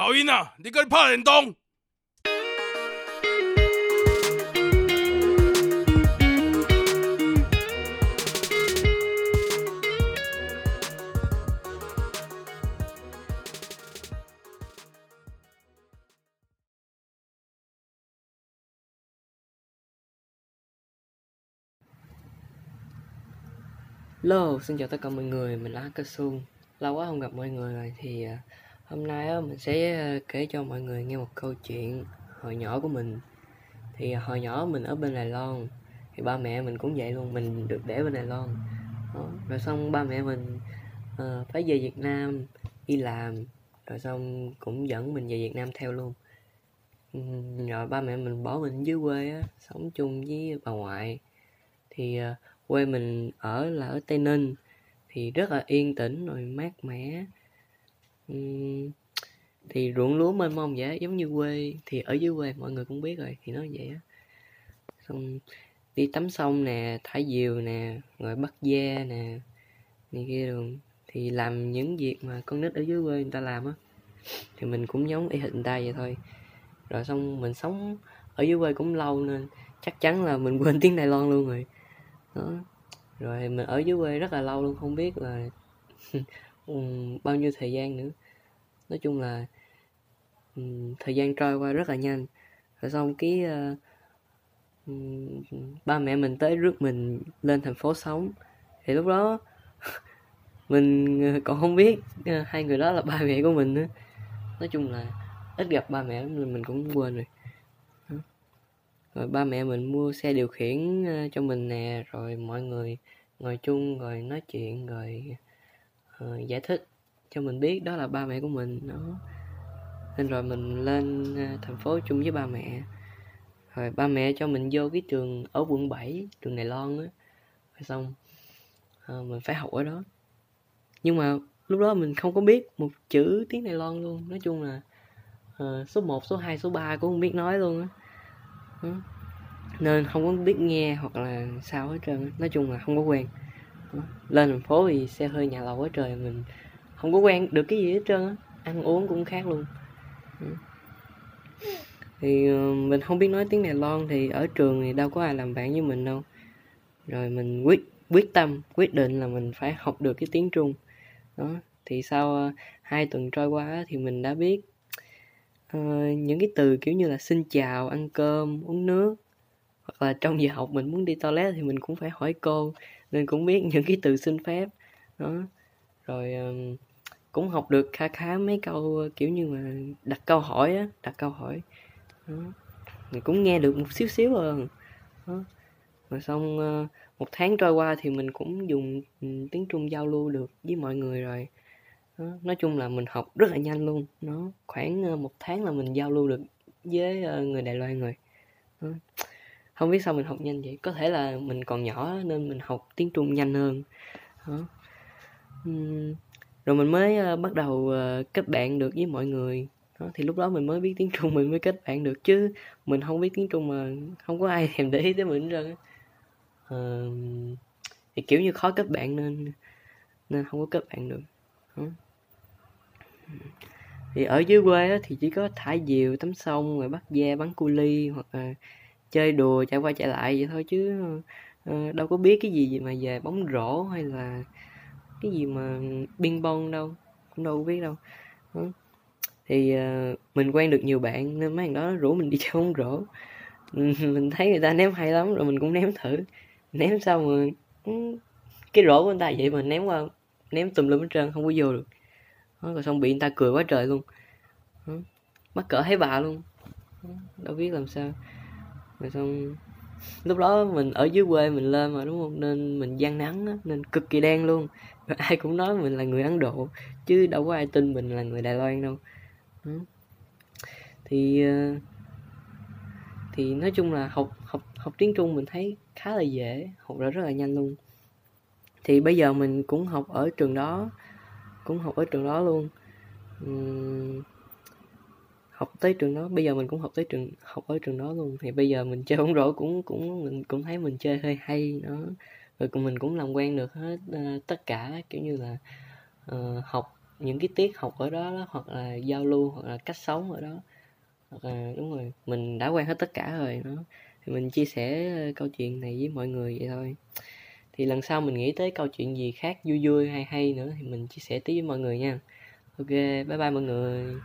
导演啊，你跟拍联动。Hello, xin chào tất cả mọi người, mình là Ca Xuân Lâu quá không gặp mọi người rồi thì uh, hôm nay mình sẽ ờ, kể cho mọi người nghe một câu chuyện hồi nhỏ của mình. Thì ờ, hồi nhỏ mình ở bên Đài Loan Thì ba mẹ mình cũng vậy luôn, mình được để bên Đài Loan. Đó. Rồi xong ba mẹ mình uh, phải về Việt Nam đi làm Rồi xong cũng dẫn mình về Việt Nam theo luôn. Rồi ba mẹ mình bỏ mình dưới quê á, sống chung với bà ngoại. Thì uh, quê mình ở là ở tây ninh thì rất là yên tĩnh rồi mát mẻ uhm, thì ruộng lúa mênh mông vậy giống như quê thì ở dưới quê mọi người cũng biết rồi thì nó vậy á. Xong đi tắm sông nè thả diều nè rồi bắt ve nè này kia đường thì làm những việc mà con nít ở dưới quê người ta làm á thì mình cũng giống y hình ta vậy thôi. Rồi xong mình sống ở dưới quê cũng lâu nên chắc chắn là mình quên tiếng Đài Loan luôn rồi. Đó rồi mình ở dưới quê rất là lâu luôn không biết là bao nhiêu thời gian nữa nói chung là um, thời gian trôi qua rất là nhanh. Rồi xong cái uh, um, ba mẹ mình tới rước mình lên thành phố sống. Thì lúc đó mình ờ, còn không biết uh, hai người đó là ba mẹ của mình nữa. Nói chung là ít gặp ba mẹ nên mình cũng quên rồi. Rồi ba mẹ mình mua xe điều khiển cho mình nè rồi mọi người ngồi chung rồi nói chuyện rồi uh, giải thích cho mình biết đó là ba mẹ của mình đó. Nên rồi mình lên à, thành phố chung với ba mẹ. Rồi ba mẹ cho mình vô cái trường ở quận 7 trường Đài Loan á. Xong à, mình phải học ở đó. Nhưng mà lúc đó mình không có biết một chữ tiếng Đài Loan luôn. Nói chung là uh, số 1, số 2, số 3 cũng không biết nói luôn á. Nên không có biết nghe hoặc là sao hết trơn nói chung là không có quen. Lên thành phố thì xe hơi nhà lầu quá trời mình không có quen được cái gì hết trơn á. Ăn uống cũng khác luôn. Ừ. Thì ờ, mình không biết nói tiếng Đài Loan thì ở trường thì đâu có ai làm bạn với mình đâu. Rồi mình quyết quyết tâm quyết định là mình phải học được cái tiếng Trung. Đó thì sau ờ, hai tuần trôi qua thì mình đã biết uh, những cái từ kiểu như là xin chào ăn cơm uống nước hoặc là trong giờ học mình muốn đi toilet thì mình cũng phải hỏi cô nên cũng biết những cái từ xin phép. Đó rồi uh, cũng học được khá khá mấy câu kiểu như mà đặt câu hỏi á đặt câu hỏi. Đó. mình cũng nghe được một xíu xíu rồi đó. rồi xong ờ, một tháng trôi qua thì mình cũng dùng ừ, tiếng trung giao lưu được với mọi người rồi. Đó. nói chung là mình học rất là nhanh luôn. Nó khoảng ờ, một tháng là mình giao lưu được với ờ, người đài loan rồi. Đó. Không biết sao mình học nhanh vậy. Có thể là mình còn nhỏ nên mình học tiếng trung nhanh hơn. Đó. Uhm, rồi mình mới uh, bắt đầu uh, kết bạn được với mọi người. Đó, thì lúc đó mình mới biết tiếng trung mình mới kết bạn được. Chứ mình không biết tiếng trung mà không có ai thèm để ý tới mình rồi uh, thì kiểu như khó kết bạn nên nên không có kết bạn được. Đó. thì ở dưới quê đó, thì chỉ có thả diều tắm sông rồi bắt da bắn cu ly hoặc là chơi đùa chạy qua chạy lại vậy thôi. Chứ uh, đâu có biết cái gì mà về bóng rổ hay là cái gì mà biên bông đâu cũng đâu biết đâu. Đó. thì uh, mình quen được nhiều bạn nên mấy thằng đó rủ mình đi chơi bóng rổ. Mình thấy người ta ném hay lắm rồi mình cũng ném thử. Ném xong rồi ừ, cái rổ của người ta vậy mà ném qua ném tùm lum hết trơn không có vô được. Đó, rồi xong bị người ta cười quá trời luôn. Mắc cỡ thấy bà luôn. Đâu biết làm sao. Rồi xong lúc đó mình ở dưới quê mình lên mà đúng không? Nên mình gian nắng á, nên cực kỳ đen luôn. Ai cũng nói mình là người ấn độ chứ đâu có ai tin mình là người đài loan đâu. Thì ờ, thì nói chung là học học học tiếng trung mình thấy khá là dễ học ra rất là nhanh luôn. Thì bây giờ mình cũng học ở trường đó cũng học ở trường đó luôn. Uhm, học tới trường đó. Bây giờ mình cũng học tới trường học ở trường đó luôn. Thì bây giờ mình chơi bóng rổ cũng cũng mình cũng thấy mình chơi hơi hay nó rồi mình cũng làm quen được hết uh, tất cả kiểu như là uh, học những cái tiết học ở đó, đó hoặc là giao lưu hoặc là cách sống ở đó. Hoặc là đúng rồi mình đã quen hết tất cả rồi nó thì mình chia sẻ ờ, câu chuyện này với mọi người vậy thôi. Thì lần sau mình nghĩ tới câu chuyện gì khác vui vui hay hay nữa thì mình chia sẻ tí với mọi người nha. Ok bye bye mọi người.